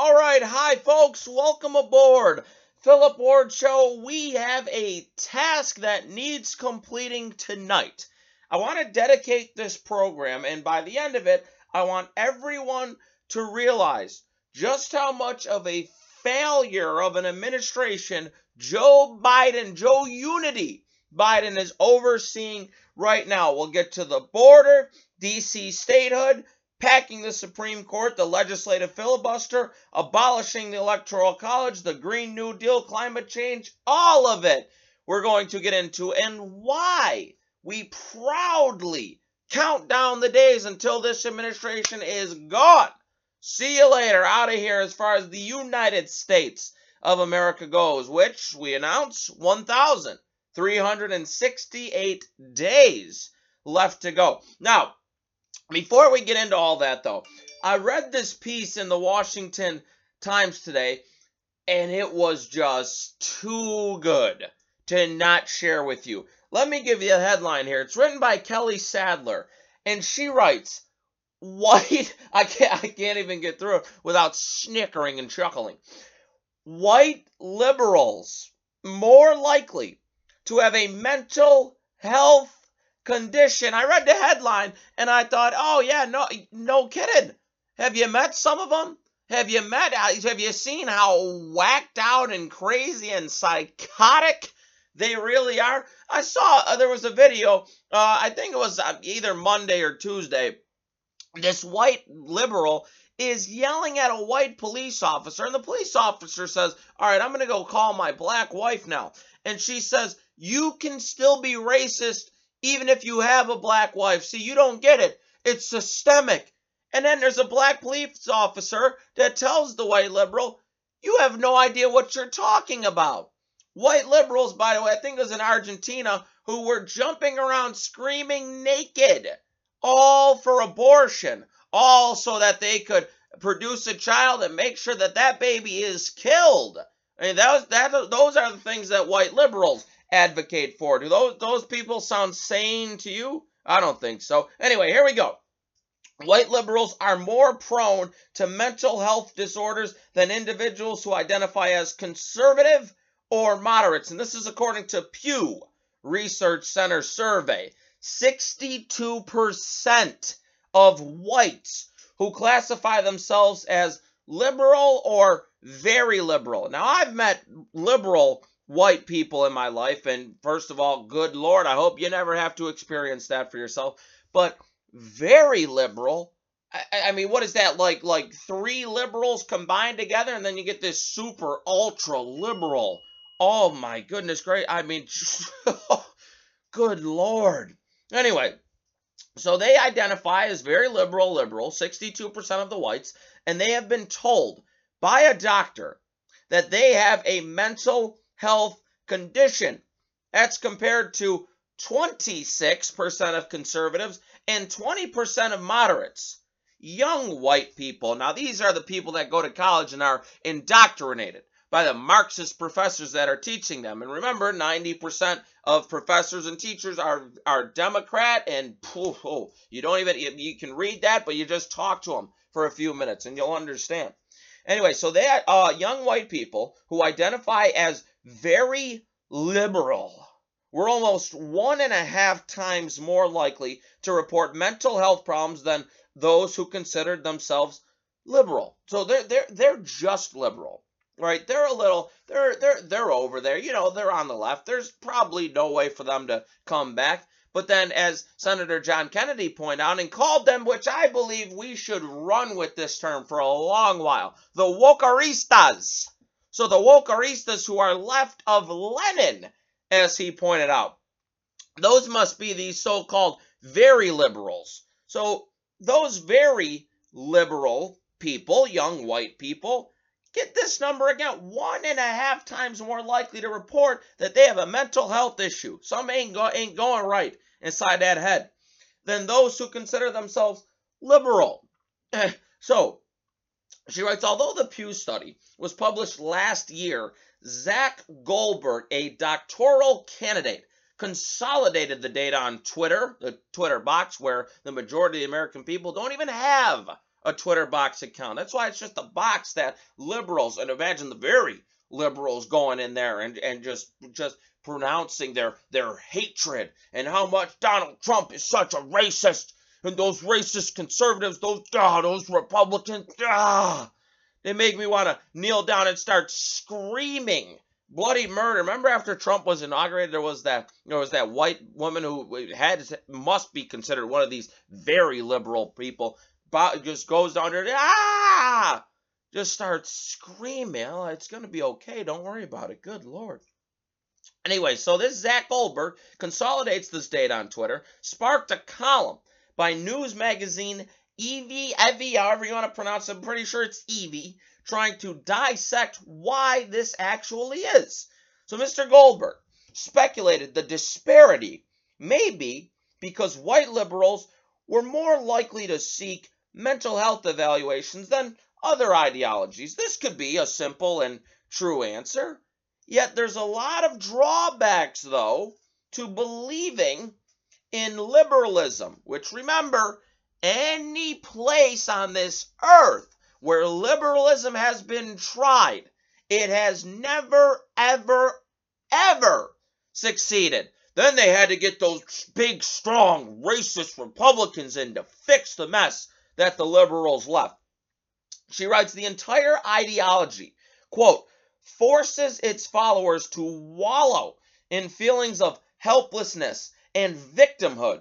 All right, hi folks, welcome aboard. Philip Ward Show. We have a task that needs completing tonight. I want to dedicate this program, and by the end of it, I want everyone to realize just how much of a failure of an administration Joe Biden, Joe Unity Biden is overseeing right now. We'll get to the border, DC statehood, packing the Supreme Court, the legislative filibuster, abolishing the Electoral College, the Green New Deal, climate change, all of it we're going to get into, and why we proudly count down the days until this administration is gone. See you later, out of here as far as the United States of America goes, which we announce 1,368 days left to go. Now, before we get into all that, though, I read this piece in the Washington Times today, and it was just too good to not share with you. Let me give you a headline here. It's written by Kelly Sadler, and she writes, White, I can't, I can't even get through it without snickering and chuckling. White liberals more likely to have a mental health condition. I read the headline and I thought, oh yeah, no, no kidding. Have you met some of them? Have you met? Uh, have you seen how whacked out and crazy and psychotic they really are? I saw uh, there was a video. Uh, I think it was uh, either Monday or Tuesday. This white liberal is yelling at a white police officer, and the police officer says, "All right, I'm going to go call my black wife now." And she says, "You can still be racist even if you have a black wife. See, you don't get it. It's systemic. And then there's a black police officer that tells the white liberal, you have no idea what you're talking about. White liberals, by the way, I think it was in Argentina, who were jumping around screaming naked, all for abortion, all so that they could produce a child and make sure that that baby is killed. I mean, that was, that, those are the things that white liberals advocate for. Do those those people sound sane to you? I don't think so. Anyway, here we go. White liberals are more prone to mental health disorders than individuals who identify as conservative or moderates. And this is according to Pew Research Center survey. 62% of whites who classify themselves as liberal or very liberal. Now, I've met liberal white people in my life. And first of all, good Lord, I hope you never have to experience that for yourself. But very liberal. I, I mean, what is that like? Like three liberals combined together, and then you get this super ultra liberal. Oh my goodness, great! I mean, good Lord. Anyway, so they identify as very liberal, liberal, 62% of the whites, and they have been told by a doctor that they have a mental health condition. That's compared to 26% of conservatives and 20% of moderates. Young white people. Now, these are the people that go to college and are indoctrinated by the Marxist professors that are teaching them. And remember, 90% of professors and teachers are, are Democrat, and oh, you don't even, you can read that, but you just talk to them for a few minutes and you'll understand. Anyway, so that uh, young white people who identify as very liberal. We're almost one and a half times more likely to report mental health problems than those who considered themselves liberal. So they're they're they're just liberal. Right? They're a little they're they're they're over there. You know, they're on the left. There's probably no way for them to come back. But then, as Senator John Kennedy pointed out and called them, which I believe we should run with this term for a long while, the wokeristas. So the wokeristas who are left of Lenin, as he pointed out, those must be these so-called very liberals. So those very liberal people, young white people, get this number again, one and a half times more likely to report that they have a mental health issue. Some ain't, go, ain't going right inside that head than those who consider themselves liberal. so she writes, although the Pew study was published last year, Zach Goldberg, a doctoral candidate, consolidated the data on Twitter, the Twitter box, where the majority of the American people don't even have a Twitter box account. That's why it's just a box that liberals and imagine the very liberals going in there and, and just just pronouncing their their hatred and how much Donald Trump is such a racist and those racist conservatives, those ah, those Republicans, ah, they make me want to kneel down and start screaming bloody murder. Remember after Trump was inaugurated, there was that there was that white woman who had must be considered one of these very liberal people. But Just goes down there, ah, just starts screaming. Oh, it's gonna be okay. Don't worry about it. Good lord. Anyway, so this Zach Goldberg consolidates this data on Twitter, sparked a column by news magazine Evie, Evie, however you want to pronounce it. I'm pretty sure it's Evie trying to dissect why this actually is. So Mr. Goldberg speculated the disparity may be because white liberals were more likely to seek mental health evaluations than other ideologies. This could be a simple and true answer. Yet there's a lot of drawbacks, though, to believing in liberalism, which remember, any place on this earth where liberalism has been tried, it has never, ever, ever succeeded. Then they had to get those big, strong, racist Republicans in to fix the mess that the liberals left. She writes the entire ideology, quote, forces its followers to wallow in feelings of helplessness and victimhood,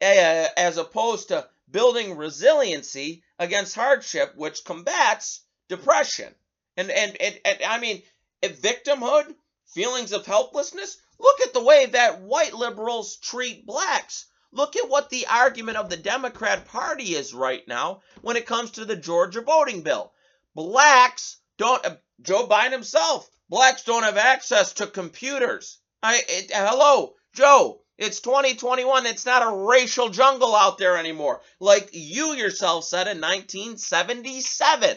eh, as opposed to building resiliency against hardship, which combats depression. And, and, and, and I mean, victimhood, feelings of helplessness, look at the way that white liberals treat blacks. Look at what the argument of the Democrat Party is right now when it comes to the Georgia voting bill. Blacks don't, Joe Biden himself, blacks don't have access to computers. I, it, hello, Joe, it's 2021. It's not a racial jungle out there anymore, like you yourself said in 1977.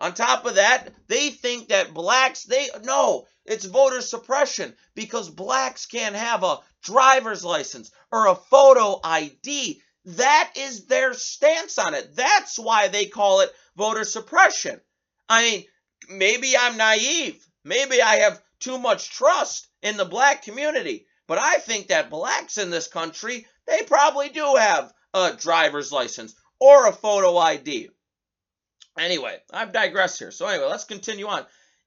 On top of that, they think that blacks, they, no, it's voter suppression because blacks can't have a driver's license or a photo ID. That is their stance on it. That's why they call it voter suppression. I mean, maybe I'm naive. Maybe I have too much trust in the black community. But I think that blacks in this country, they probably do have a driver's license or a photo ID. Anyway, I've digressed here. So anyway, let's continue on.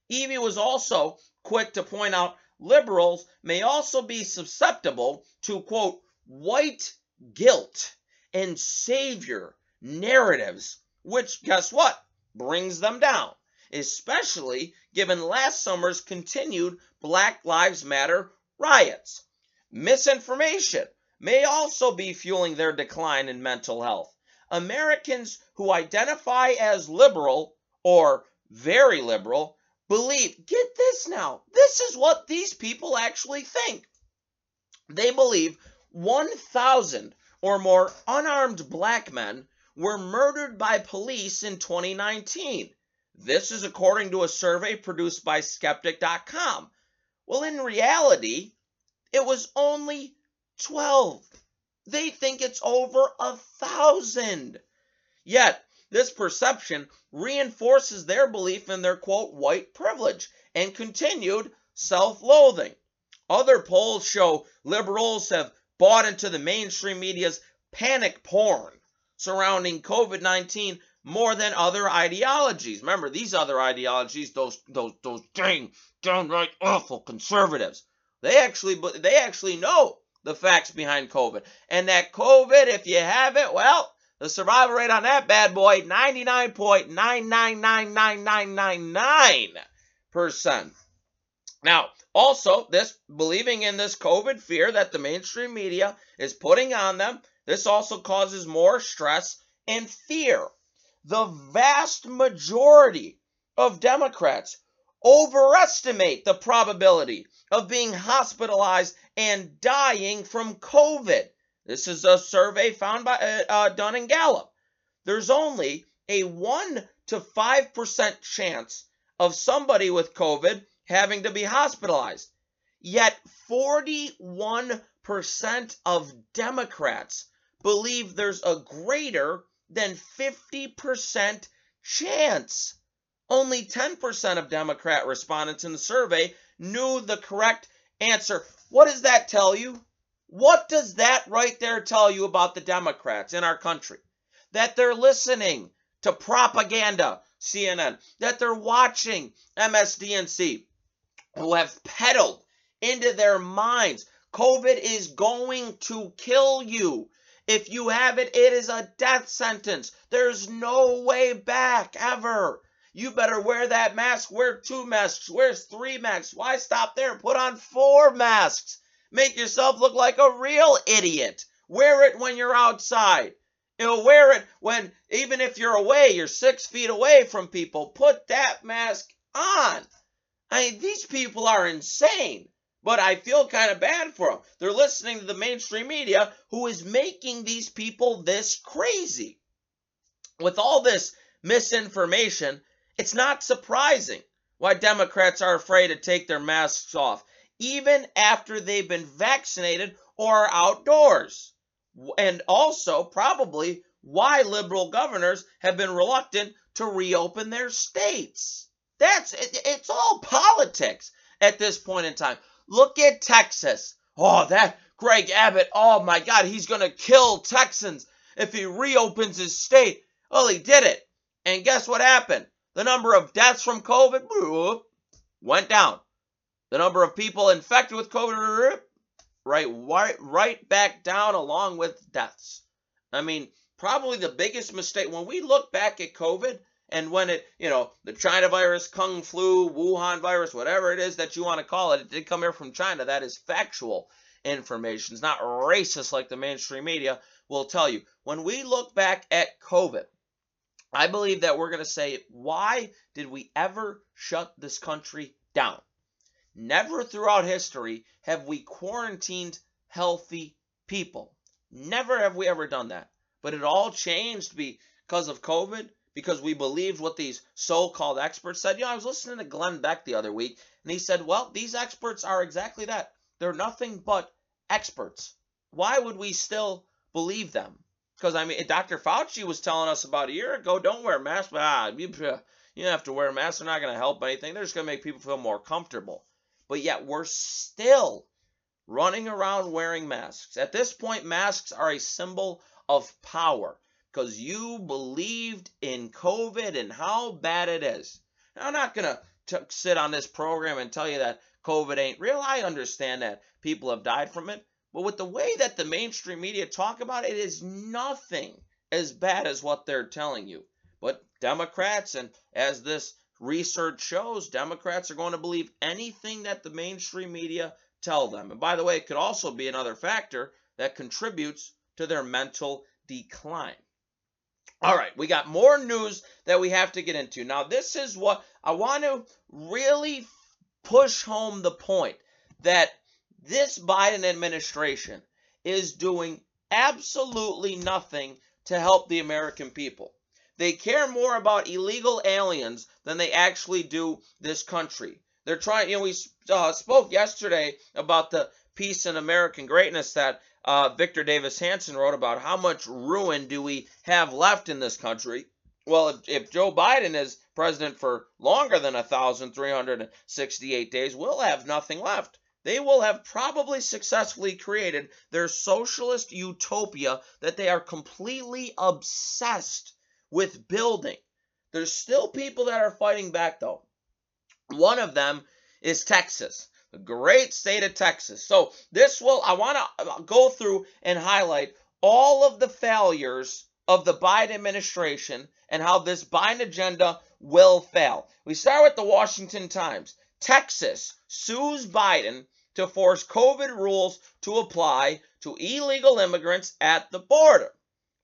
Evie was also quick to point out liberals may also be susceptible to quote white guilt and savior narratives, which guess what? Brings them down, especially given last summer's continued Black Lives Matter riots. Misinformation may also be fueling their decline in mental health. Americans who identify as liberal or very liberal believe, get this now, this is what these people actually think. They believe 1,000 or more unarmed black men were murdered by police in 2019. This is according to a survey produced by Skeptic.com. Well, in reality, it was only 12. They think it's over a thousand. Yet, this perception reinforces their belief in their quote white privilege and continued self loathing. Other polls show liberals have bought into the mainstream media's panic porn surrounding COVID 19 more than other ideologies. Remember, these other ideologies, those those those dang downright awful conservatives, they actually they actually know the facts behind COVID. And that COVID, if you have it, well, the survival rate on that bad boy, 99.9999999%. Now, also, this believing in this COVID fear that the mainstream media is putting on them, this also causes more stress and fear. The vast majority of Democrats overestimate the probability of being hospitalized and dying from COVID. This is a survey found by uh, uh, and Gallup. There's only a 1 to 5% chance of somebody with COVID having to be hospitalized. Yet 41% of Democrats believe there's a greater than 50% chance. Only 10% of Democrat respondents in the survey knew the correct answer. What does that tell you? What does that right there tell you about the Democrats in our country? That they're listening to propaganda, CNN, that they're watching MSDNC, who have peddled into their minds COVID is going to kill you. If you have it, it is a death sentence. There's no way back ever. You better wear that mask. Wear two masks. Wear three masks. Why stop there? Put on four masks. Make yourself look like a real idiot. Wear it when you're outside. You know, wear it when, even if you're away, you're six feet away from people. Put that mask on. I mean, these people are insane. But I feel kind of bad for them. They're listening to the mainstream media who is making these people this crazy. With all this misinformation, it's not surprising why Democrats are afraid to take their masks off, even after they've been vaccinated or outdoors. And also, probably, why liberal governors have been reluctant to reopen their states. That's it, it's all politics at this point in time. Look at Texas. Oh, that Greg Abbott. Oh my God, he's going to kill Texans if he reopens his state. Well, he did it. And guess what happened? The number of deaths from COVID went down. The number of people infected with COVID right, right, back down along with deaths. I mean, probably the biggest mistake when we look back at COVID, and when it, you know, the China virus, Kung flu, Wuhan virus, whatever it is that you want to call it, it did come here from China. That is factual information. It's not racist like the mainstream media will tell you. When we look back at COVID, I believe that we're going to say, why did we ever shut this country down? Never throughout history have we quarantined healthy people. Never have we ever done that. But it all changed because of COVID because we believed what these so-called experts said. You know, I was listening to Glenn Beck the other week, and he said, well, these experts are exactly that. They're nothing but experts. Why would we still believe them? Because, I mean, Dr. Fauci was telling us about a year ago, don't wear masks. Ah, you, you have to wear masks. They're not going to help anything. They're just going to make people feel more comfortable. But yet we're still running around wearing masks. At this point, masks are a symbol of power because you believed in COVID and how bad it is. Now, I'm not going to sit on this program and tell you that COVID ain't real. I understand that people have died from it. But with the way that the mainstream media talk about it, it is nothing as bad as what they're telling you. But Democrats, and as this research shows, Democrats are going to believe anything that the mainstream media tell them. And by the way, it could also be another factor that contributes to their mental decline. All right, we got more news that we have to get into. Now, this is what I want to really push home the point that this Biden administration is doing absolutely nothing to help the American people. They care more about illegal aliens than they actually do this country. They're trying, you know, we uh, spoke yesterday about the piece and American greatness that uh, Victor Davis Hanson wrote about how much ruin do we have left in this country. Well, if, if Joe Biden is president for longer than 1,368 days, we'll have nothing left. They will have probably successfully created their socialist utopia that they are completely obsessed with building. There's still people that are fighting back, though. One of them is Texas the great state of Texas. So this will, I want to uh, go through and highlight all of the failures of the Biden administration and how this Biden agenda will fail. We start with the Washington Times. Texas sues Biden to force COVID rules to apply to illegal immigrants at the border.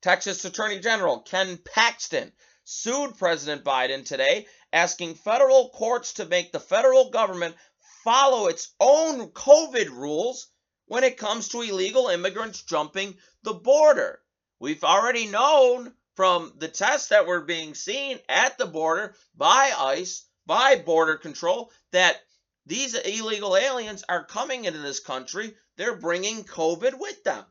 Texas Attorney General Ken Paxton sued President Biden today, asking federal courts to make the federal government follow its own COVID rules when it comes to illegal immigrants jumping the border. We've already known from the tests that were being seen at the border by ICE, by Border Control, that these illegal aliens are coming into this country. They're bringing COVID with them.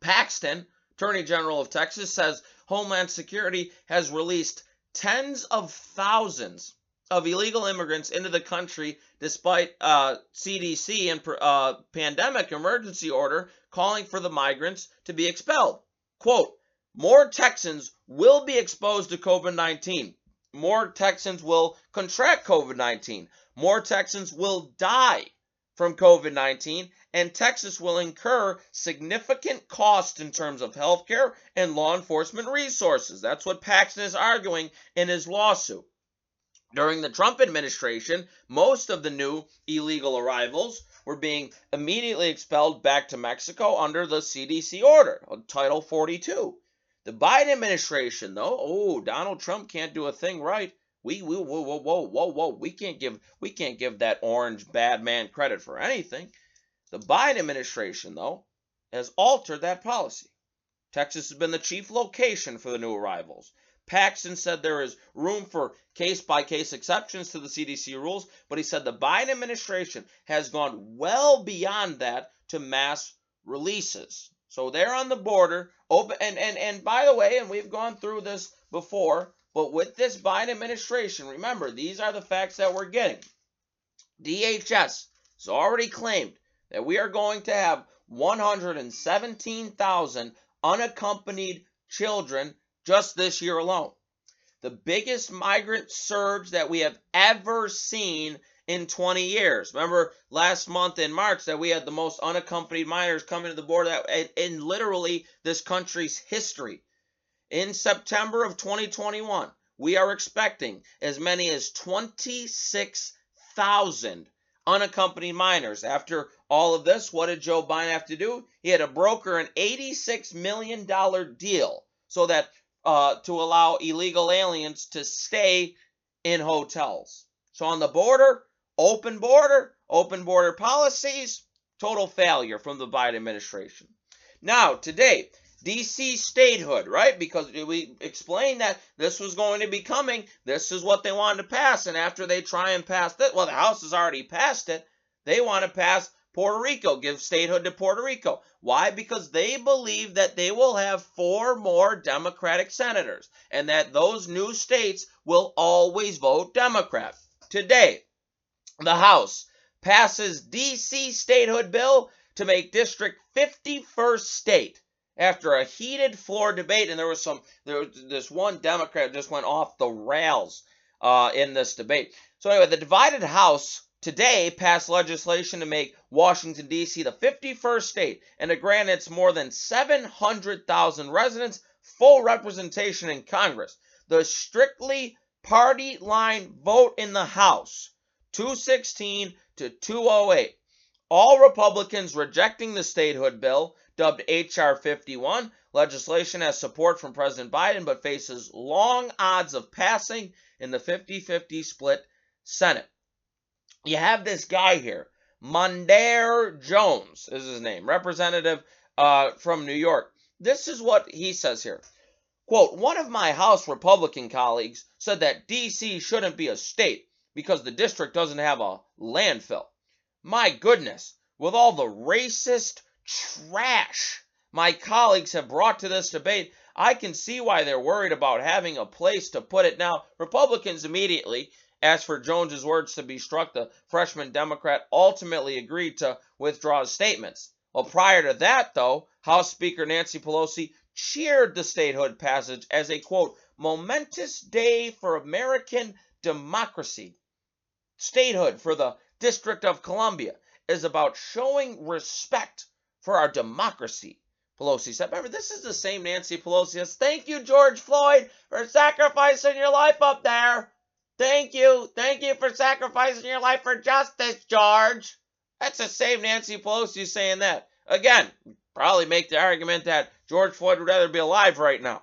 Paxton, Attorney General of Texas, says Homeland Security has released tens of thousands of illegal immigrants into the country despite uh, CDC and uh, pandemic emergency order calling for the migrants to be expelled. Quote, more Texans will be exposed to COVID 19. More Texans will contract COVID 19. More Texans will die from COVID 19, and Texas will incur significant costs in terms of healthcare and law enforcement resources. That's what Paxton is arguing in his lawsuit. During the Trump administration, most of the new illegal arrivals were being immediately expelled back to Mexico under the CDC order, Title 42. The Biden administration, though, oh, Donald Trump can't do a thing right. We, we whoa, whoa, whoa, whoa, whoa. We can't give we can't give that orange bad man credit for anything. The Biden administration, though, has altered that policy. Texas has been the chief location for the new arrivals. Paxton said there is room for case by case exceptions to the CDC rules, but he said the Biden administration has gone well beyond that to mass releases. So they're on the border, open and and and by the way, and we've gone through this before, but with this Biden administration, remember, these are the facts that we're getting. DHS has already claimed that we are going to have 117,000 unaccompanied children just this year alone. The biggest migrant surge that we have ever seen in 20 years. Remember last month in March that we had the most unaccompanied minors coming to the border that in literally this country's history. In September of 2021, we are expecting as many as 26,000 unaccompanied minors. After all of this, what did Joe Biden have to do? He had to broker an $86 million deal so that uh, to allow illegal aliens to stay in hotels. So on the border, open border, open border policies, total failure from the Biden administration. Now, today, DC statehood, right? Because we explained that this was going to be coming. This is what they wanted to pass. And after they try and pass it, well, the House has already passed it. They want to pass Puerto Rico, give statehood to Puerto Rico. Why? Because they believe that they will have four more Democratic senators and that those new states will always vote Democrat. Today, the House passes DC statehood bill to make District 51st state after a heated floor debate, and there was some, there was this one Democrat just went off the rails uh, in this debate. So anyway, the divided House today passed legislation to make Washington, D.C. the 51st state and to grant its more than 700,000 residents full representation in Congress. The strictly party line vote in the House 216 to 208. All Republicans rejecting the statehood bill, dubbed H.R. 51. Legislation has support from President Biden but faces long odds of passing in the 50 50 split Senate you have this guy here, Mondaire Jones is his name, representative uh, from New York. This is what he says here. Quote, one of my House Republican colleagues said that D.C. shouldn't be a state because the district doesn't have a landfill. My goodness, with all the racist trash my colleagues have brought to this debate, I can see why they're worried about having a place to put it. Now, Republicans immediately asked for Jones's words to be struck, the freshman Democrat ultimately agreed to withdraw his statements. Well, prior to that, though, House Speaker Nancy Pelosi cheered the statehood passage as a quote, momentous day for American democracy. Statehood for the District of Columbia is about showing respect for our democracy. Pelosi said, remember, this is the same Nancy Pelosi thank you, George Floyd, for sacrificing your life up there. Thank you. Thank you for sacrificing your life for justice, George. That's the same Nancy Pelosi saying that. Again, probably make the argument that George Floyd would rather be alive right now.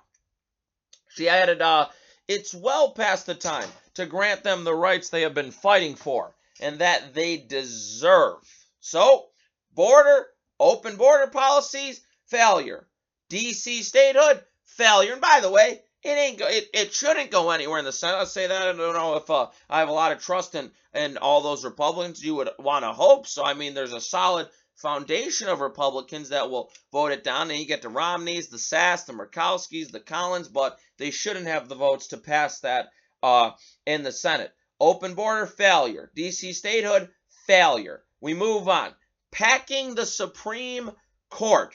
She added, uh, it's well past the time to grant them the rights they have been fighting for and that they deserve. So, border, open border policies, failure. DC statehood, failure. And by the way, it ain't go, it, it shouldn't go anywhere in the Senate. I say that I don't know if uh, I have a lot of trust in in all those Republicans. You would want to hope so. I mean, there's a solid foundation of Republicans that will vote it down. And you get the Romneys, the Sasse, the Murkowskis, the Collins, but they shouldn't have the votes to pass that uh, in the Senate. Open border failure. DC statehood failure. We move on. Packing the Supreme Court.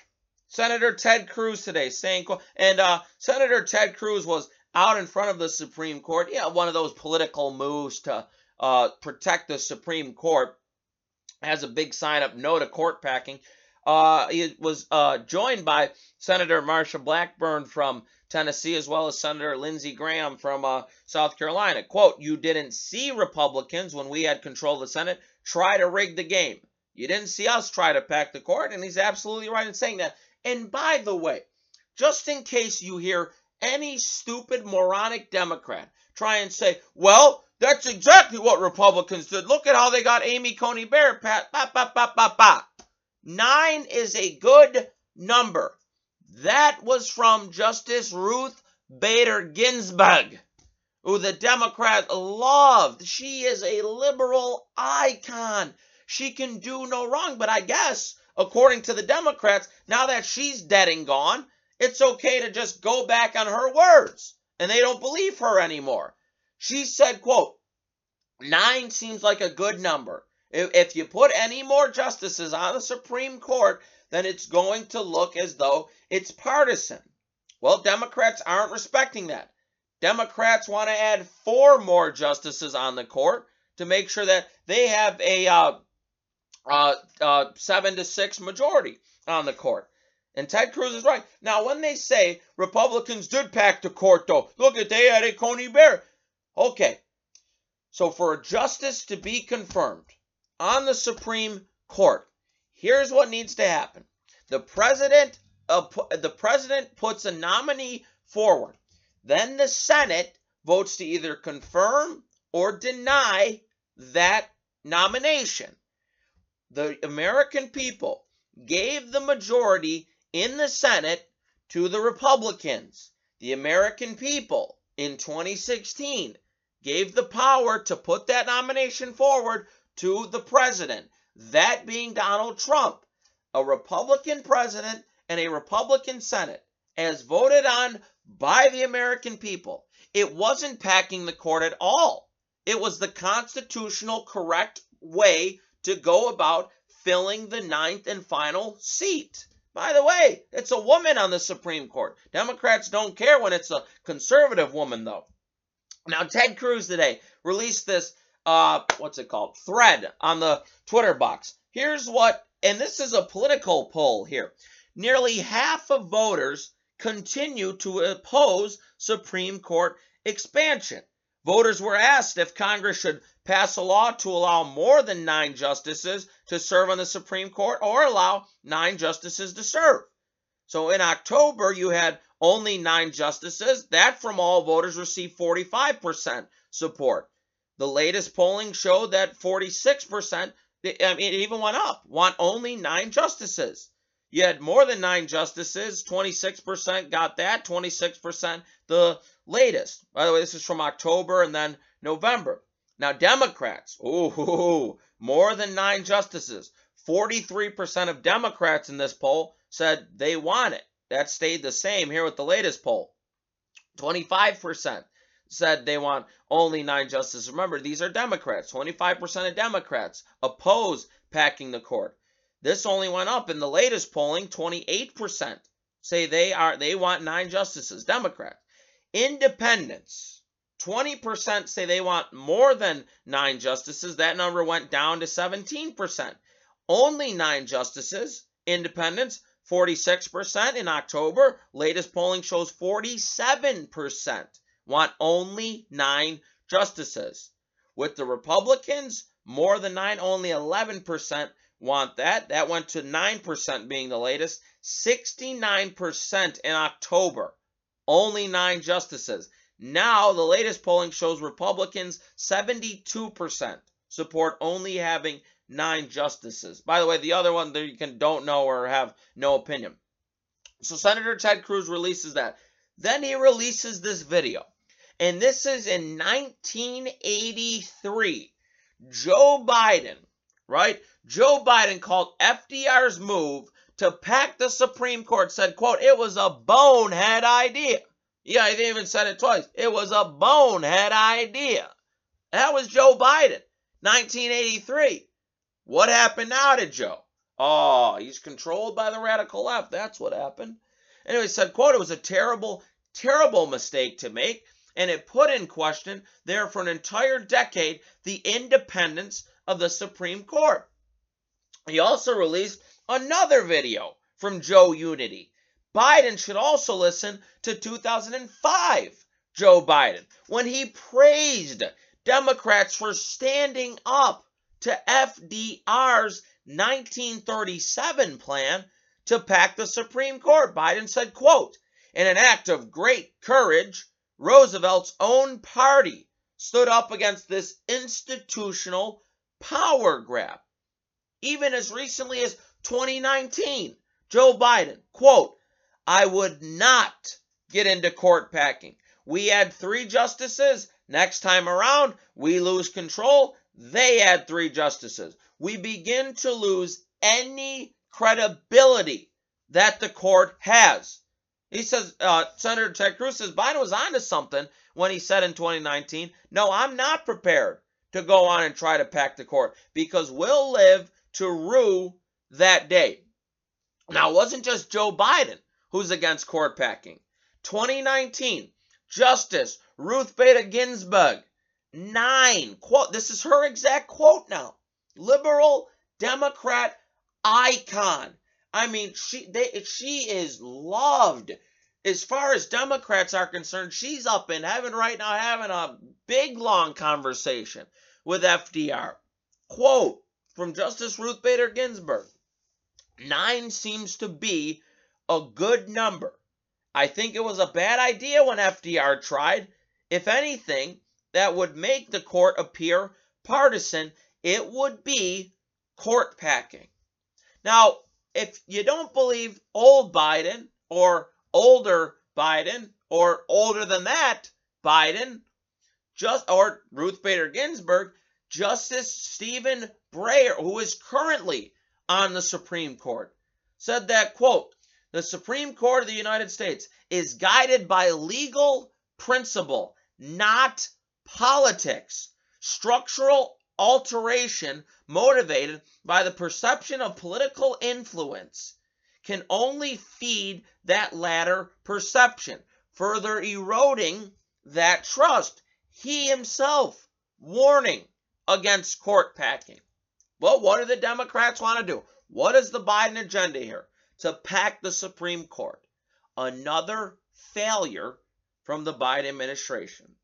Senator Ted Cruz today saying, and uh, Senator Ted Cruz was out in front of the Supreme Court. Yeah, one of those political moves to uh, protect the Supreme Court. Has a big sign up, no to court packing. Uh, was uh, joined by Senator Marsha Blackburn from Tennessee, as well as Senator Lindsey Graham from uh, South Carolina. Quote, You didn't see Republicans when we had control of the Senate try to rig the game. You didn't see us try to pack the court, and he's absolutely right in saying that. And by the way, just in case you hear any stupid moronic Democrat try and say, well, that's exactly what Republicans did. Look at how they got Amy Coney Barrett pat. Ba, ba, ba, ba. Nine is a good number. That was from Justice Ruth Bader Ginsburg, who the Democrats loved. She is a liberal icon. She can do no wrong. But I guess, according to the Democrats, now that she's dead and gone, it's okay to just go back on her words. And they don't believe her anymore. She said, quote, nine seems like a good number. If, if you put any more justices on the Supreme Court, then it's going to look as though it's partisan. Well, Democrats aren't respecting that. Democrats want to add four more justices on the court to make sure that they have a uh, uh, uh, seven to six majority on the court. And Ted Cruz is right. Now, when they say Republicans did pack the court, though, look at they added Coney Barrett. Okay, so for a justice to be confirmed on the Supreme Court, here's what needs to happen: the president, uh, the president puts a nominee forward. Then the Senate votes to either confirm or deny that nomination. The American people gave the majority in the Senate to the Republicans. The American people in 2016 gave the power to put that nomination forward to the president, that being Donald Trump, a Republican president and a Republican Senate, as voted on by the American people. It wasn't packing the court at all. It was the constitutional correct way to go about filling the ninth and final seat. By the way, it's a woman on the Supreme Court. Democrats don't care when it's a conservative woman, though. Now, Ted Cruz today released this, uh, what's it called? Thread on the Twitter box. Here's what, and this is a political poll here. Nearly half of voters continue to oppose Supreme Court expansion. Voters were asked if Congress should pass a law to allow more than nine justices to serve on the Supreme Court or allow nine justices to serve. So in October, you had only nine justices. That from all voters received 45% support. The latest polling showed that 46%, I mean, it even went up, want only nine justices. You had more than nine justices, 26% got that, 26% the latest. By the way, this is from October and then November. Now, Democrats, ooh, more than nine justices. 43% of Democrats in this poll said they want it. That stayed the same here with the latest poll. 25% said they want only nine justices. Remember, these are Democrats. 25% of Democrats oppose packing the court. This only went up in the latest polling. 28% say they are they want nine justices. Democrats. Independents. 20% say they want more than nine justices. That number went down to 17%. Only nine justices. Independents. 46% in October. Latest polling shows 47% want only nine justices. With the Republicans, more than nine, only 11% want that. That went to 9% being the latest. 69% in October, only nine justices. Now, the latest polling shows Republicans 72% support only having nine justices. By the way, the other one that you can don't know or have no opinion. So Senator Ted Cruz releases that. Then he releases this video. And this is in 1983. Joe Biden right? Joe Biden called FDR's move to pack the Supreme Court, said, quote, it was a bonehead idea. Yeah, he even said it twice. It was a bonehead idea. That was Joe Biden, 1983. What happened now to Joe? Oh, he's controlled by the radical left. That's what happened. Anyway, said, quote, it was a terrible, terrible mistake to make, and it put in question there for an entire decade the independence of the Supreme Court. He also released another video from Joe Unity. Biden should also listen to 2005 Joe Biden when he praised Democrats for standing up to FDR's 1937 plan to pack the Supreme Court. Biden said, quote, in an act of great courage, Roosevelt's own party stood up against this institutional power grab. Even as recently as 2019, Joe Biden, quote, I would not get into court packing. We had three justices. Next time around, we lose control. They had three justices. We begin to lose any credibility that the court has. He says, uh, Senator Ted Cruz says Biden was onto something when he said in 2019, no, I'm not prepared to go on and try to pack the court because we'll live to rue that day. Now, it wasn't just Joe Biden who's against court packing. 2019, Justice Ruth Bader Ginsburg, nine, quote, this is her exact quote now, liberal Democrat icon. I mean, she they she is loved. As far as Democrats are concerned, she's up in heaven right now having a big long conversation with FDR. Quote from Justice Ruth Bader Ginsburg. Nine seems to be a good number. I think it was a bad idea when FDR tried. If anything, that would make the court appear partisan. It would be court packing. Now, if you don't believe old Biden or older Biden or older than that Biden, just or Ruth Bader Ginsburg, Justice Stephen Breyer, who is currently on the Supreme Court, said that quote, the Supreme Court of the United States is guided by legal principle, not politics. Structural alteration motivated by the perception of political influence can only feed that latter perception, further eroding that trust. He himself warning against court packing. But what do the Democrats want to do? What is the Biden agenda here? To pack the Supreme Court. Another failure from the Biden administration.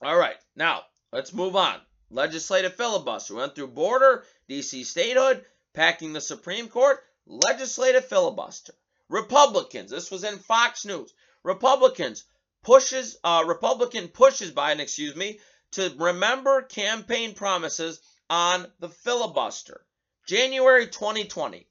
All right, now let's move on. Legislative filibuster. We went through border, DC statehood, packing the Supreme Court, legislative filibuster. Republicans. This was in Fox News. Republicans pushes uh, Republican pushes Biden, excuse me, to remember campaign promises on the filibuster. January 2020.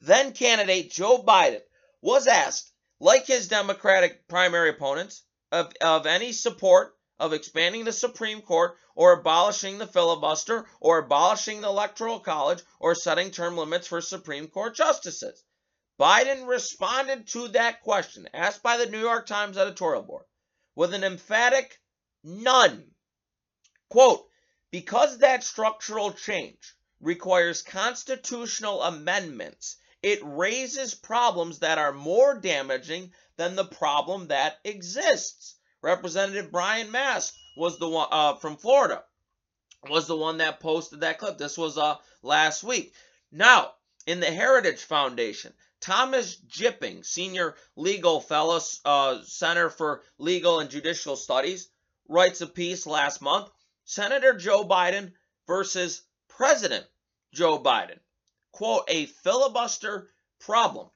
Then candidate Joe Biden was asked, like his Democratic primary opponents, of, of any support of expanding the Supreme Court or abolishing the filibuster or abolishing the Electoral College or setting term limits for Supreme Court justices. Biden responded to that question asked by the New York Times editorial board with an emphatic none. Quote, because that structural change requires constitutional amendments, it raises problems that are more damaging than the problem that exists. Representative Brian Mast was the one uh, from Florida, was the one that posted that clip. This was uh, last week. Now, in the Heritage Foundation, Thomas Jipping, senior legal fellow, uh, Center for Legal and Judicial Studies, writes a piece last month Senator Joe Biden versus President Joe Biden. Quote, a filibuster problem.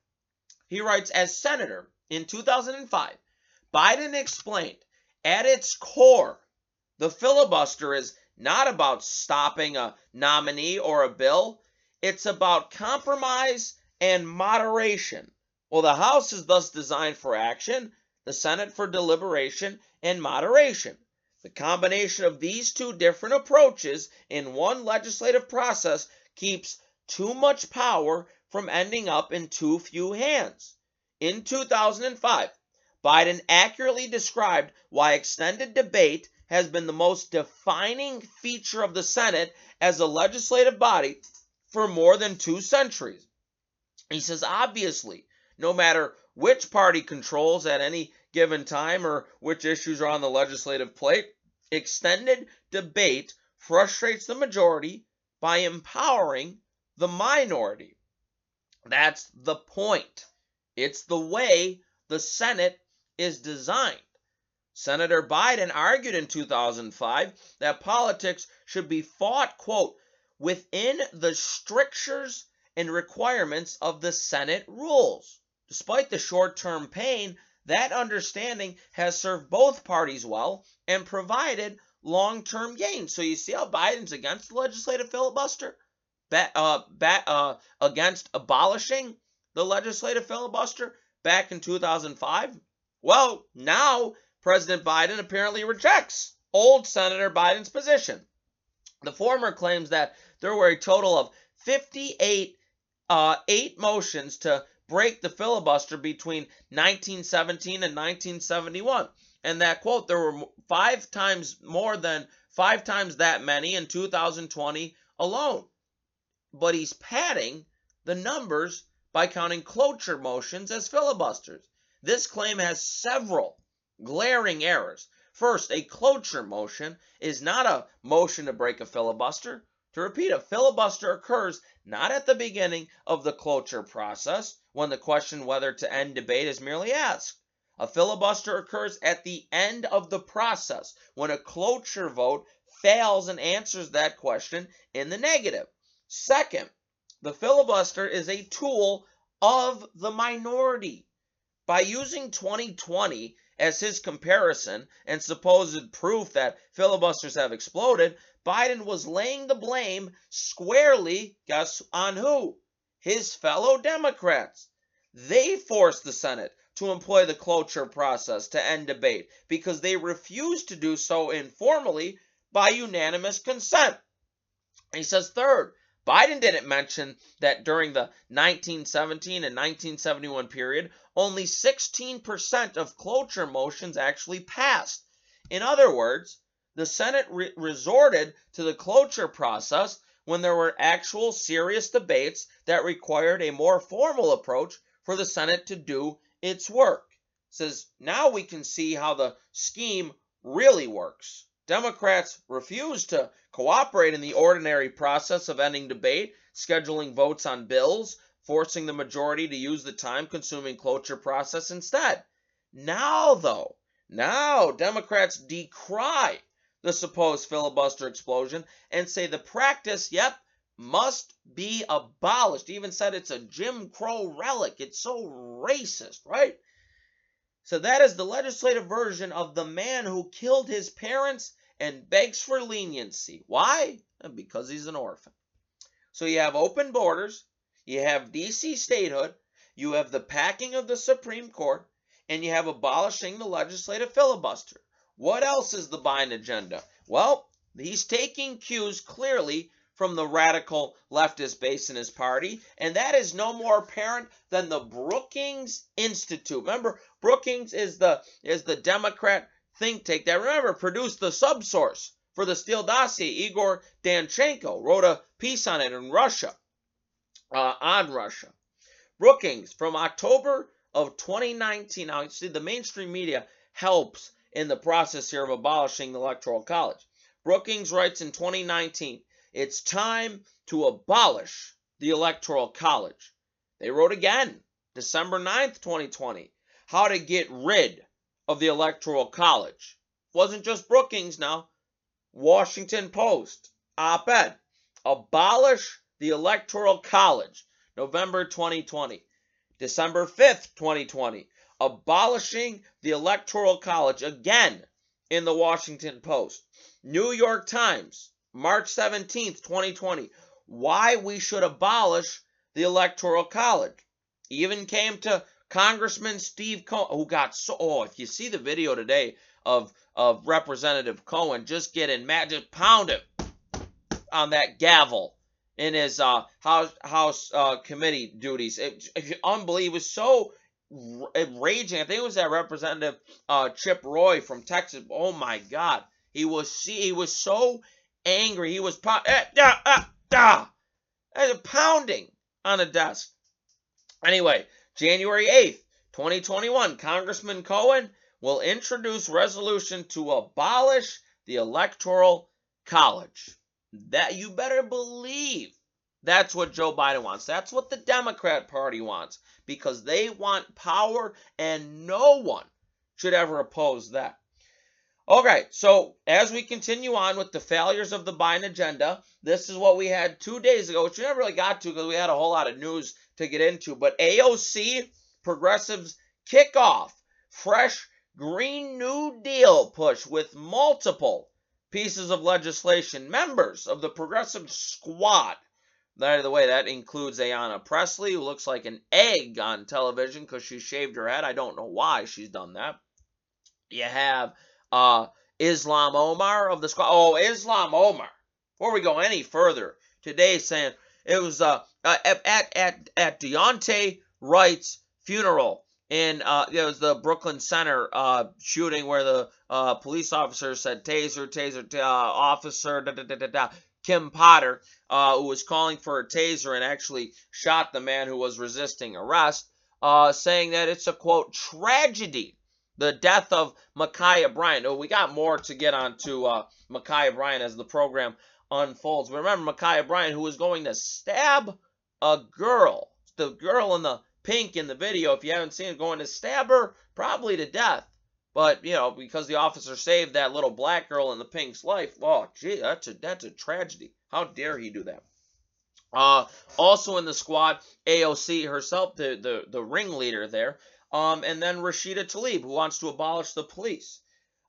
He writes, as senator in 2005, Biden explained at its core, the filibuster is not about stopping a nominee or a bill, it's about compromise and moderation. Well, the House is thus designed for action, the Senate for deliberation and moderation. The combination of these two different approaches in one legislative process keeps too much power from ending up in too few hands. In 2005, Biden accurately described why extended debate has been the most defining feature of the Senate as a legislative body for more than two centuries. He says, obviously, no matter which party controls at any given time or which issues are on the legislative plate, extended debate frustrates the majority by empowering the minority. That's the point. It's the way the Senate is designed. Senator Biden argued in 2005 that politics should be fought, quote, within the strictures and requirements of the Senate rules. Despite the short term pain, that understanding has served both parties well and provided long term gains. So you see how Biden's against the legislative filibuster? Ba- uh, uh, against abolishing the legislative filibuster back in 2005? Well, now President Biden apparently rejects old Senator Biden's position. The former claims that there were a total of 58 uh, eight motions to break the filibuster between 1917 and 1971, and that quote there were five times more than five times that many in 2020 alone. But he's padding the numbers by counting cloture motions as filibusters. This claim has several glaring errors. First, a cloture motion is not a motion to break a filibuster. To repeat, a filibuster occurs not at the beginning of the cloture process, when the question whether to end debate is merely asked. A filibuster occurs at the end of the process, when a cloture vote fails and answers that question in the negative. Second, the filibuster is a tool of the minority. By using 2020 as his comparison and supposed proof that filibusters have exploded, Biden was laying the blame squarely, guess on who? His fellow Democrats. They forced the Senate to employ the cloture process to end debate because they refused to do so informally by unanimous consent. He says, third, Biden didn't mention that during the 1917 and 1971 period, only 16% of cloture motions actually passed. In other words, the Senate re- resorted to the cloture process when there were actual serious debates that required a more formal approach for the Senate to do its work. It says now we can see how the scheme really works. Democrats refuse to cooperate in the ordinary process of ending debate, scheduling votes on bills, forcing the majority to use the time consuming cloture process instead. Now, though, now Democrats decry the supposed filibuster explosion and say the practice, yep, must be abolished. Even said it's a Jim Crow relic. It's so racist, right? So that is the legislative version of the man who killed his parents and begs for leniency. Why? Because he's an orphan. So you have open borders, you have DC statehood, you have the packing of the Supreme Court, and you have abolishing the legislative filibuster. What else is the Biden agenda? Well, he's taking cues clearly from the radical leftist base in his party, and that is no more apparent than the Brookings Institute. Remember, Brookings is the is the Democrat think tank that remember produced the subsource for the Steele dossier. Igor Danchenko wrote a piece on it in Russia, uh, on Russia. Brookings from October of 2019. Now, you see, the mainstream media helps in the process here of abolishing the Electoral College. Brookings writes in 2019, it's time to abolish the Electoral College. They wrote again, December 9th, 2020, how to get rid of the Electoral College. Wasn't just Brookings now. Washington Post, op ed. Abolish the Electoral College, November 2020. December 5th, 2020. Abolishing the Electoral College again in the Washington Post. New York Times, March 17th, 2020. Why we should abolish the Electoral College. Even came to Congressman Steve Cohen, who got so, oh, if you see the video today of, of Representative Cohen, just getting mad, just pound on that gavel in his uh, House House uh, committee duties. It, it, unbelievable. It was so raging. I think it was that Representative uh, Chip Roy from Texas. Oh my God, he was see he was so angry. He was pound, eh, ah, ah, ah, pounding on the desk. Anyway, January 8th, 2021, Congressman Cohen will introduce resolution to abolish the electoral college. That you better believe that's what Joe Biden wants. That's what the Democrat Party wants because they want power and no one should ever oppose that. Okay, so as we continue on with the failures of the Biden agenda, this is what we had two days ago, which we never really got to because we had a whole lot of news to get into. But AOC, progressives kick off fresh Green New Deal push with multiple pieces of legislation. Members of the Progressive Squad. By the way, that includes Ayanna Pressley, who looks like an egg on television because she shaved her head. I don't know why she's done that. You have uh, Ilhan Omar of the squad. Oh, Ilhan Omar. Before we go any further, today saying it was uh, uh at at at Daunte Wright's funeral in uh, it was the Brooklyn Center uh, shooting where the uh, police officer said taser, taser, uh, officer, da, da, da, da, da. Kim Potter, uh, who was calling for a taser and actually shot the man who was resisting arrest, uh, saying that it's a quote tragedy the death of Ma'Khia Bryant. Oh, we got more to get on to uh, Ma'Khia Bryant as the program unfolds. But remember, Ma'Khia Bryant, who was going to stab a girl, the girl in the pink in the video, if you haven't seen it, going to stab her probably to death. But, you know, because the officer saved that little black girl in the pink's life, oh, gee, that's a, that's a tragedy. How dare he do that? Uh, also in the squad, AOC herself, the, the, the ringleader there, um, and then Rashida Tlaib, who wants to abolish the police.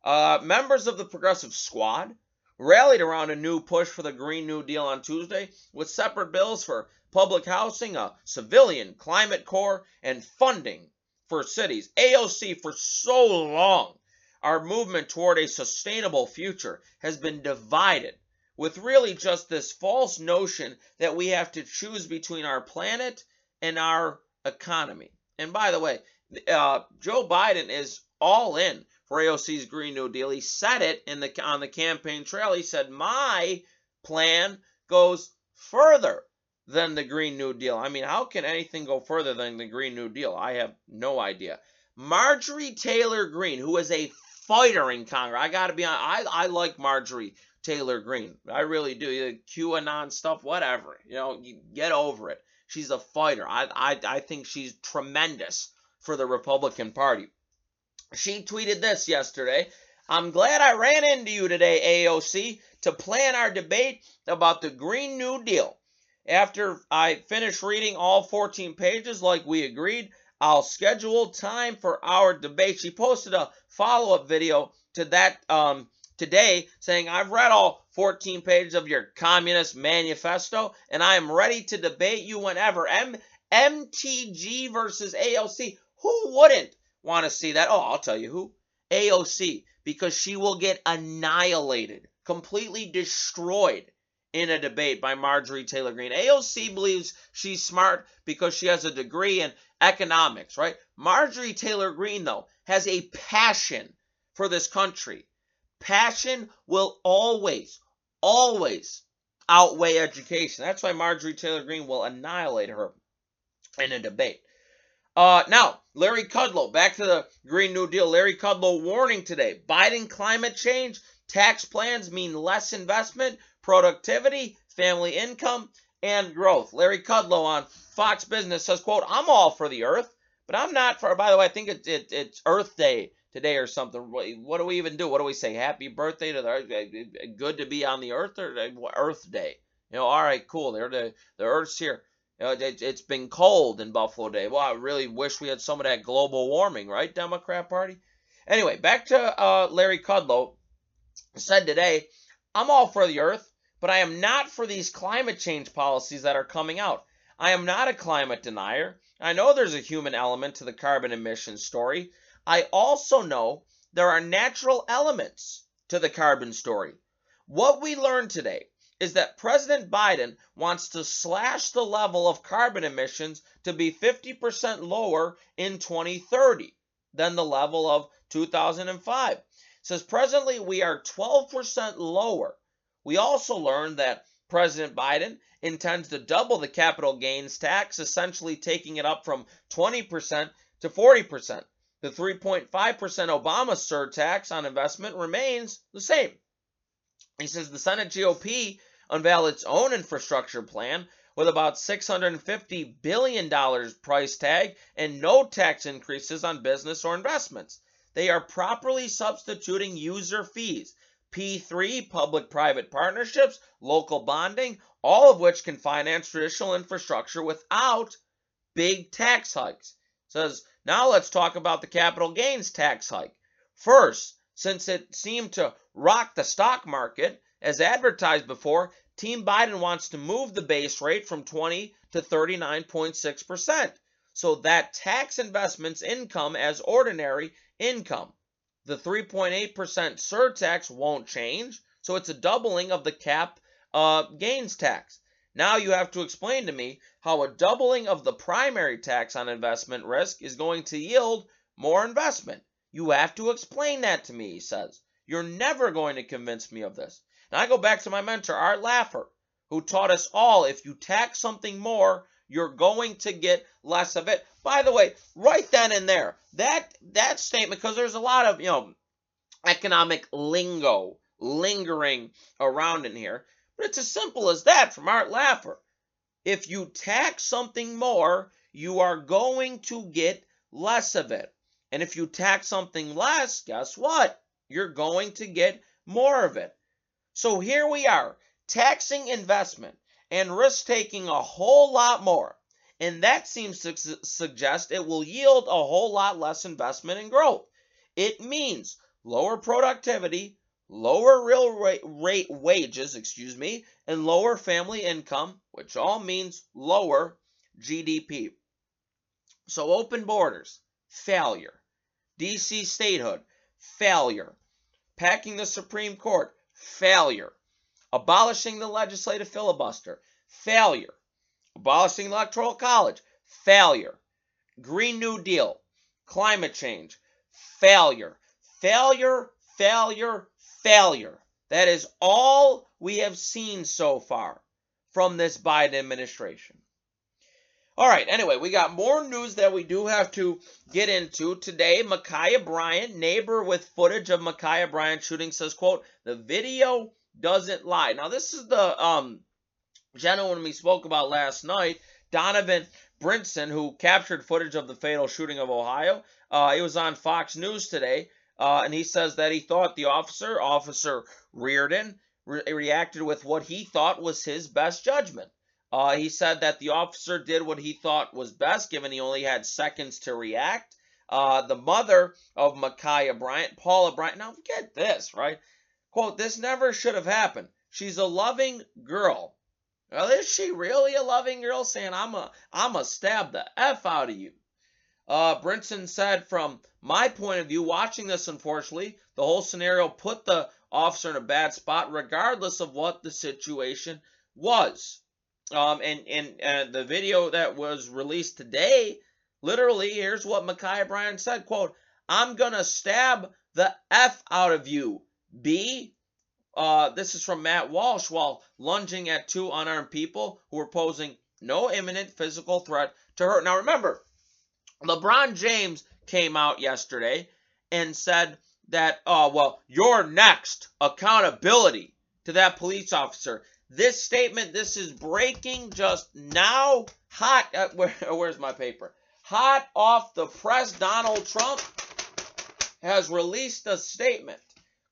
Uh, members of the Progressive Squad rallied around a new push for the Green New Deal on Tuesday with separate bills for public housing, a civilian climate corps, and funding for cities. AOC, for so long, our movement toward a sustainable future has been divided with really just this false notion that we have to choose between our planet and our economy. And by the way, uh, Joe Biden is all in for AOC's Green New Deal. He said it in the on the campaign trail. He said, "My plan goes further than the Green New Deal." I mean, how can anything go further than the Green New Deal? I have no idea. Marjorie Taylor Greene, who is a fighter in Congress, I got to be on. I I like Marjorie Taylor Greene. I really do. QAnon stuff, whatever. You know, you get over it. She's a fighter. I I I think she's tremendous for the Republican Party. She tweeted this yesterday. I'm glad I ran into you today, AOC, to plan our debate about the Green New Deal. After I finish reading all 14 pages like we agreed, I'll schedule time for our debate. She posted a follow-up video to that um, today saying, I've read all 14 pages of your communist manifesto and I am ready to debate you whenever. M- MTG versus AOC. Who wouldn't want to see that? Oh, I'll tell you who. AOC, because she will get annihilated, completely destroyed in a debate by Marjorie Taylor Greene. AOC believes she's smart because she has a degree in economics, right? Marjorie Taylor Greene, though, has a passion for this country. Passion will always, always outweigh education. That's why Marjorie Taylor Greene will annihilate her in a debate. Uh, now, Larry Kudlow, back to the Green New Deal. Larry Kudlow warning today Biden climate change, tax plans mean less investment, productivity, family income, and growth. Larry Kudlow on Fox Business says, quote, I'm all for the earth, but I'm not for, by the way, I think it, it, it's Earth Day today or something. What do we even do? What do we say? Happy birthday to the earth. Eh, eh, good to be on the earth or eh, Earth Day? You know, all right, cool. The, the earth's here. It, has been cold in Buffalo Day. Well, I really wish we had some of that global warming, right, Democrat Party? Anyway, back to uh, Larry Kudlow. Said today, I'm all for the earth, but I am not for these climate change policies that are coming out. I am not a climate denier. I know there's a human element to the carbon emissions story. I also know there are natural elements to the carbon story. What we learned today is that President Biden wants to slash the level of carbon emissions to be 50% lower in 2030 than the level of 2005. It says presently we are 12% lower. We also learned that President Biden intends to double the capital gains tax, essentially taking it up from 20% to 40%. The 3.5% Obama surtax on investment remains the same. He says the Senate GOP unveiled its own infrastructure plan with about $650 billion price tag and no tax increases on business or investments. They are properly substituting user fees, P3, public private partnerships, local bonding, all of which can finance traditional infrastructure without big tax hikes. Says, now let's talk about the capital gains tax hike. First, since it seemed to rock the stock market, as advertised before, Team Biden wants to move the base rate from 20 to 39.6%. So that tax investments income as ordinary income. The 3.8% surtax won't change, so it's a doubling of the cap uh, gains tax. Now you have to explain to me how a doubling of the primary tax on investment risk is going to yield more investment. You have to explain that to me, he says. You're never going to convince me of this. Now I go back to my mentor, Art Laffer, who taught us all if you tax something more, you're going to get less of it. By the way, right then and there, that that statement, because there's a lot of you know economic lingo lingering around in here, but it's as simple as that from Art Laffer. If you tax something more, you are going to get less of it. And if you tax something less, guess what? You're going to get more of it. So here we are, taxing investment and risk taking a whole lot more. And that seems to su- suggest it will yield a whole lot less investment and growth. It means lower productivity, lower real rate, rate wages, excuse me, and lower family income, which all means lower GDP. So open borders, failure. DC statehood, failure. Packing the Supreme Court, failure. Abolishing the legislative filibuster, failure. Abolishing the Electoral College, failure. Green New Deal, climate change, failure. Failure, failure, failure. That is all we have seen so far from this Biden administration. All right, anyway, we got more news that we do have to get into today. Ma'Khia Bryant, neighbor with footage of Ma'Khia Bryant shooting, says, quote, the video doesn't lie. Now, this is the um, gentleman we spoke about last night, Donovan Brinson, who captured footage of the fatal shooting of Ohio. Uh, was on Fox News today, uh, and he says that he thought the officer, Officer Reardon, re- reacted with what he thought was his best judgment. Uh, he said that the officer did what he thought was best, given he only had seconds to react. Uh, the mother of Ma'Khia Bryant, Paula Bryant, now get this, right? Quote, this never should have happened. She's a loving girl. Well, is she really a loving girl saying, I'm a, I'm a stab the F out of you? Uh, Brinson said, from my point of view, watching this, unfortunately, the whole scenario put the officer in a bad spot, regardless of what the situation was. Um, and and uh, the video that was released today, literally, here's what Ma'Khia Bryant said: "quote I'm gonna stab the f out of you, B." Uh, this is from Matt Walsh while lunging at two unarmed people who were posing no imminent physical threat to her. Now remember, LeBron James came out yesterday and said that, oh, well, you're next. Accountability to that police officer. This statement, this is breaking just now, hot. Uh, where, where's my paper? Hot off the press. Donald Trump has released a statement.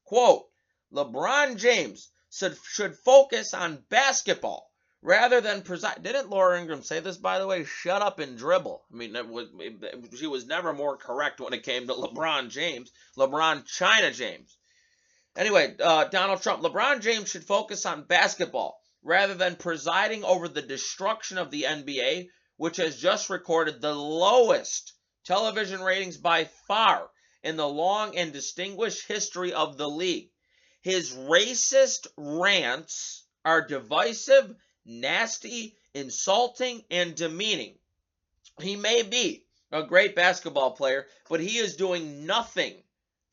Quote: LeBron James should, should focus on basketball rather than preside. Didn't Laura Ingraham say this, by the way? Shut up and dribble. I mean, was, she was never more correct when it came to LeBron James. LeBron China James. Anyway, uh, Donald Trump, LeBron James should focus on basketball rather than presiding over the destruction of the NBA, which has just recorded the lowest television ratings by far in the long and distinguished history of the league. His racist rants are divisive, nasty, insulting, and demeaning. He may be a great basketball player, but he is doing nothing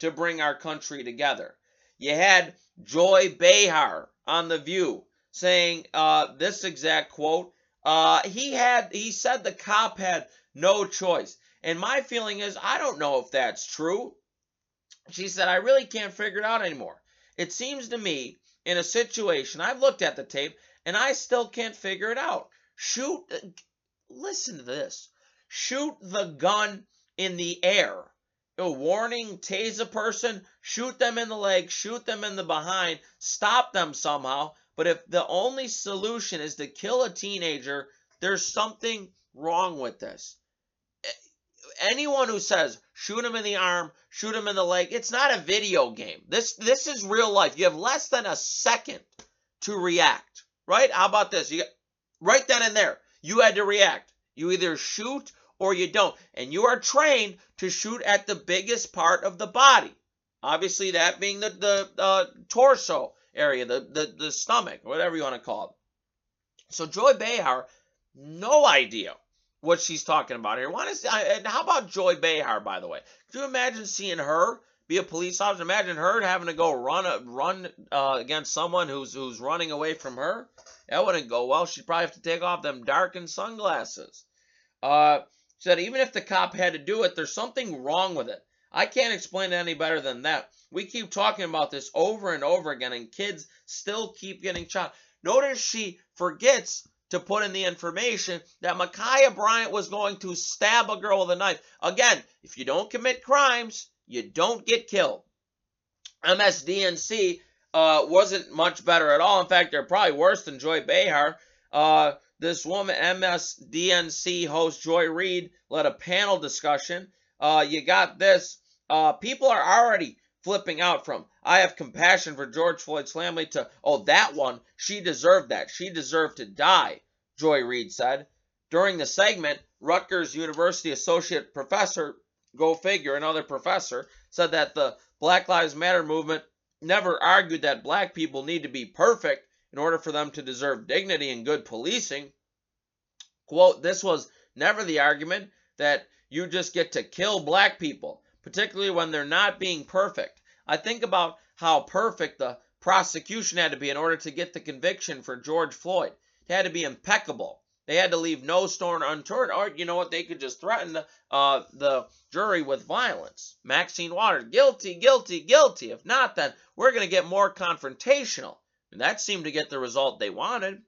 to bring our country together. You had Joy Behar on The View saying uh, this exact quote. Uh, he had he said the cop had no choice. And my feeling is I don't know if that's true. She said, I really can't figure it out anymore. It seems to me in a situation, I've looked at the tape and I still can't figure it out. Shoot, uh, listen to this. Shoot the gun in the air. A warning, tase a person, shoot them in the leg, shoot them in the behind, stop them somehow. But if the only solution is to kill a teenager, there's something wrong with this anyone who says shoot him in the arm, shoot him in the leg, it's not a video game. This this is real life. You have less than a second to react, right? How about this? You right then and there, you had to react. You either shoot or you don't, and you are trained to shoot at the biggest part of the body. Obviously, that being the the uh, torso area, the, the the stomach, whatever you want to call it. So Joy Behar, no idea what she's talking about here. Why does, and how about Joy Behar, by the way? Could you imagine seeing her be a police officer? Imagine her having to go run a, run uh, against someone who's who's running away from her. That wouldn't go well. She'd probably have to take off them darkened sunglasses. Uh, said even if the cop had to do it, there's something wrong with it. I can't explain it any better than that. We keep talking about this over and over again, and kids still keep getting shot. Notice she forgets to put in the information that Ma'Khia Bryant was going to stab a girl with a knife. Again, if you don't commit crimes, you don't get killed. MSDNC uh, wasn't much better at all. In fact, they're probably worse than Joy Behar. Uh, this woman, MSDNC host Joy Reid, led a panel discussion. Uh, you got this. Uh, people are already flipping out from. I have compassion for George Floyd's family to, oh, that one, she deserved that. She deserved to die, Joy Reid said. During the segment, Rutgers University Associate Professor, go figure, another professor, said that the Black Lives Matter movement never argued that black people need to be perfect in order for them to deserve dignity and good policing. Quote, this was never the argument that you just get to kill black people particularly when they're not being perfect. I think about how perfect the prosecution had to be in order to get the conviction for George Floyd. It had to be impeccable. They had to leave no stone unturned, or you know what? They could just threaten the, uh, the jury with violence. Maxine Waters, guilty, guilty, guilty. If not, then we're going to get more confrontational. And that seemed to get the result they wanted.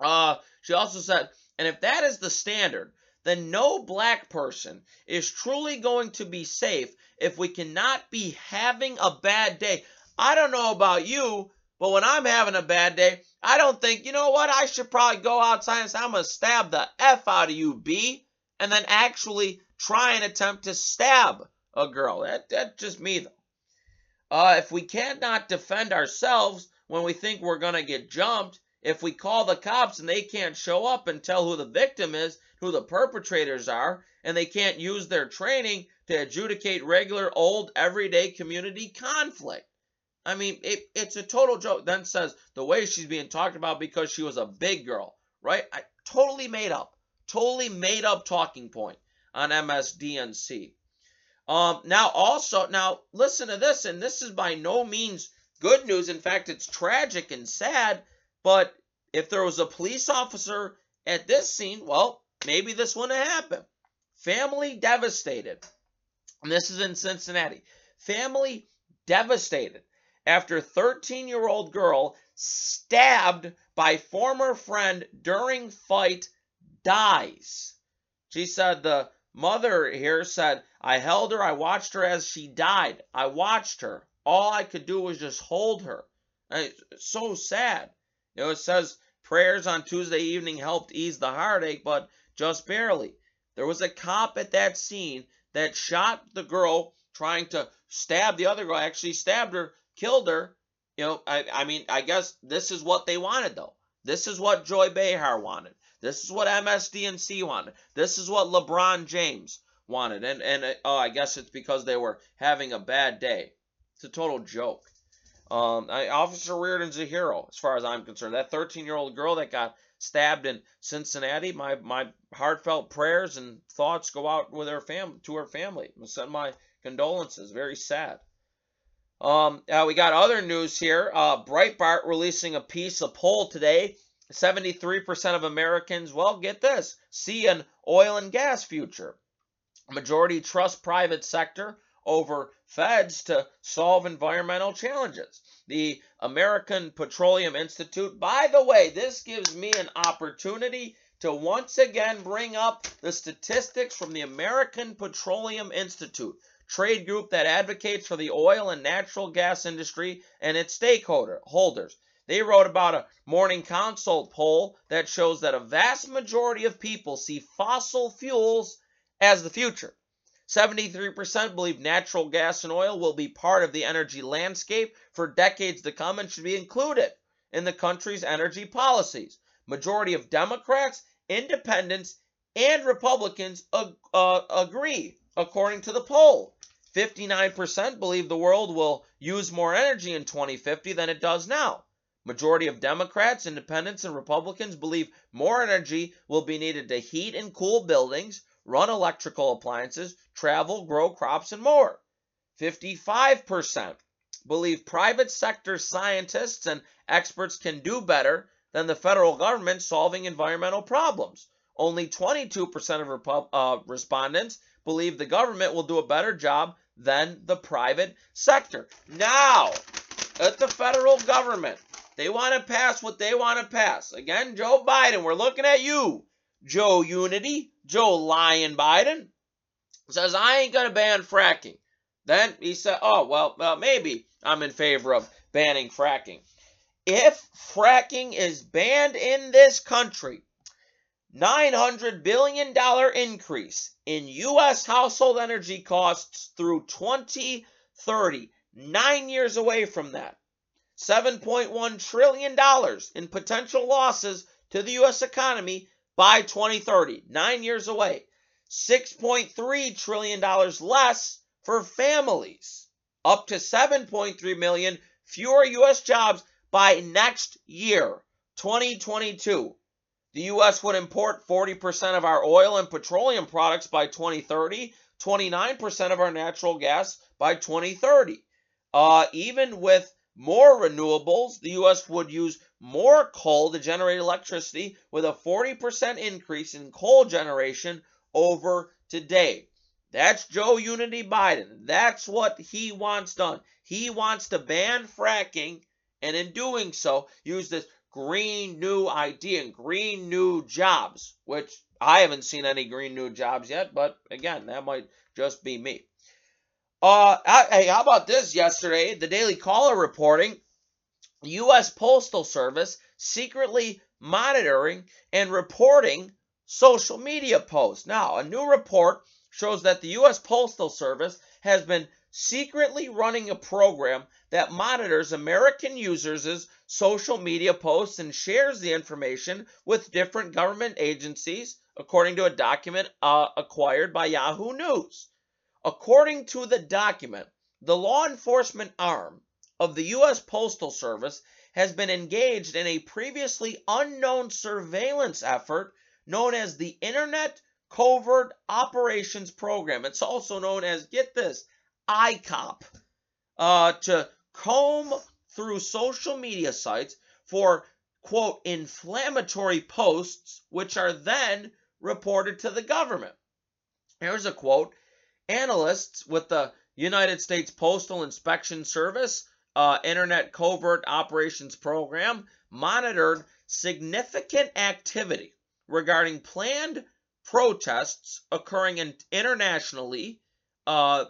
Uh, she also said, and if that is the standard, then no black person is truly going to be safe if we cannot be having a bad day. I don't know about you, but when I'm having a bad day, I don't think, you know what, I should probably go outside and say, I'm going to stab the F out of you, B, and then actually try and attempt to stab a girl. That, that's just me, though. Uh, if we cannot defend ourselves when we think we're going to get jumped, if we call the cops and they can't show up and tell who the victim is, who the perpetrators are, and they can't use their training to adjudicate regular, old, everyday community conflict. I mean, it, it's a total joke. Then says the way she's being talked about because she was a big girl, right? I, totally made up. Totally made up talking point on MSDNC. Um, now, also, now listen to this, and this is by no means good news. In fact, it's tragic and sad. But if there was a police officer at this scene, well, maybe this wouldn't have happened. Family devastated. And this is in Cincinnati. Family devastated after 13 year old girl stabbed by former friend during fight dies. She said the mother here said, I held her, I watched her as she died. I watched her. All I could do was just hold her. So sad. You know, it says prayers on Tuesday evening helped ease the heartache, but just barely. There was a cop at that scene that shot the girl trying to stab the other girl, actually stabbed her, killed her. You know, I, I mean, I guess this is what they wanted, though. This is what Joy Behar wanted. This is what MSDNC wanted. This is what LeBron James wanted. And, and uh, oh, I guess it's because they were having a bad day. It's a total joke. Um, I, Officer Reardon's a hero as far as I'm concerned. That 13 year old girl that got stabbed in Cincinnati, my my heartfelt prayers and thoughts go out with her family to her family. I send my condolences. Very sad. Um, uh, we got other news here. Uh, Breitbart releasing a piece, a poll today. 73% of Americans, well, get this, see an oil and gas future. Majority trust private sector over feds to solve environmental challenges. The American Petroleum Institute, by the way, this gives me an opportunity to once again bring up the statistics from the American Petroleum Institute trade group that advocates for the oil and natural gas industry and its stakeholders. They wrote about a morning consult poll that shows that a vast majority of people see fossil fuels as the future. 73% believe natural gas and oil will be part of the energy landscape for decades to come and should be included in the country's energy policies. Majority of Democrats, independents, and Republicans ag- uh, agree, according to the poll. 59% believe the world will use more energy in 2050 than it does now. Majority of Democrats, Independents, and Republicans believe more energy will be needed to heat and cool buildings, run electrical appliances, travel, grow crops, and more. 55% believe private sector scientists and experts can do better than the federal government solving environmental problems. Only 22% of uh, respondents believe the government will do a better job than the private sector. Now, at the federal government, they want to pass what they want to pass. Again, Joe Biden, we're looking at you. Joe Unity, Joe Lion Biden, says, I ain't going to ban fracking. Then he said, oh, well, well, maybe I'm in favor of banning fracking. If fracking is banned in this country, $900 billion increase in U.S. household energy costs through 2030, nine years away from that. $7.1 trillion in potential losses to the U.S. economy by 2030, nine years away. $6.3 trillion less for families, up to 7.3 million fewer U.S. jobs by next year, 2022. The U.S. would import 40% of our oil and petroleum products by 2030, 29% of our natural gas by 2030. Uh, even with more renewables, the U.S. would use more coal to generate electricity with a 40% increase in coal generation over today. That's Joe Unity Biden. That's what he wants done. He wants to ban fracking and in doing so use this green new idea and green new jobs, which I haven't seen any green new jobs yet, but again, that might just be me. Uh, hey, how about this yesterday? The Daily Caller reporting U.S. Postal Service secretly monitoring and reporting social media posts. Now, a new report shows that the U.S. Postal Service has been secretly running a program that monitors American users' social media posts and shares the information with different government agencies, according to a document uh, acquired by Yahoo News. According to the document, the law enforcement arm of the U.S. Postal Service has been engaged in a previously unknown surveillance effort known as the Internet Covert Operations Program. It's also known as, get this, ICOP uh, to comb through social media sites for, quote, inflammatory posts, which are then reported to the government. Here's a quote Analysts with the United States Postal Inspection Service uh, Internet Covert Operations Program monitored significant activity regarding planned protests occurring in, internationally uh,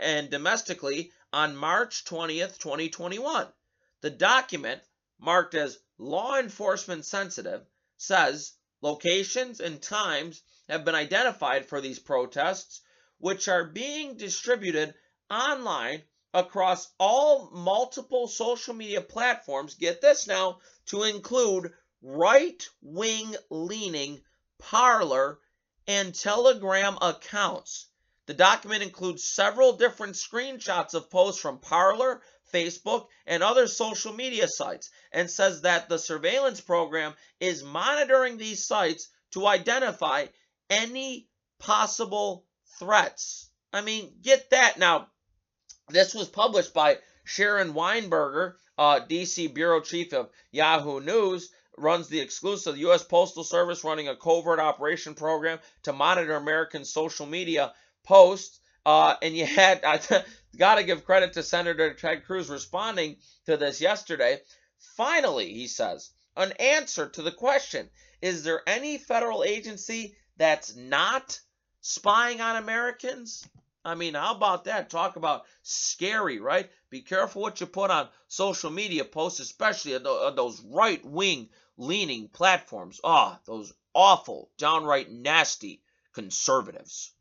and domestically on March 20th, 2021. The document, marked as law enforcement sensitive, says locations and times have been identified for these protests, which are being distributed online across all multiple social media platforms. Get this now, to include right wing leaning Parler and Telegram accounts. The document includes several different screenshots of posts from Parler, Facebook, and other social media sites and says that the surveillance program is monitoring these sites to identify any possible threats. I mean, get that. Now, this was published by Sharon Weinberger, uh, DC bureau chief of Yahoo News, runs the exclusive U.S. Postal Service running a covert operation program to monitor American social media posts. Uh, and you had, I got to give credit to Senator Ted Cruz responding to this yesterday. Finally, he says, an answer to the question is there any federal agency that's not spying on Americans? I mean, how about that? Talk about scary, right? Be careful what you put on social media posts, especially on those right wing leaning platforms. Ah, oh, those awful, downright nasty conservatives.